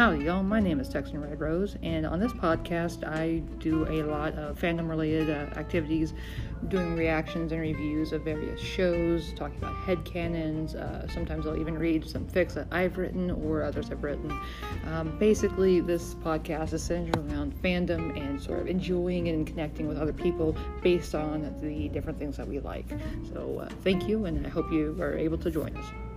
Howdy, y'all. My name is Texan Red Rose, and on this podcast, I do a lot of fandom related uh, activities, doing reactions and reviews of various shows, talking about headcanons. Uh, sometimes I'll even read some fics that I've written or others have written. Um, basically, this podcast is centered around fandom and sort of enjoying and connecting with other people based on the different things that we like. So, uh, thank you, and I hope you are able to join us.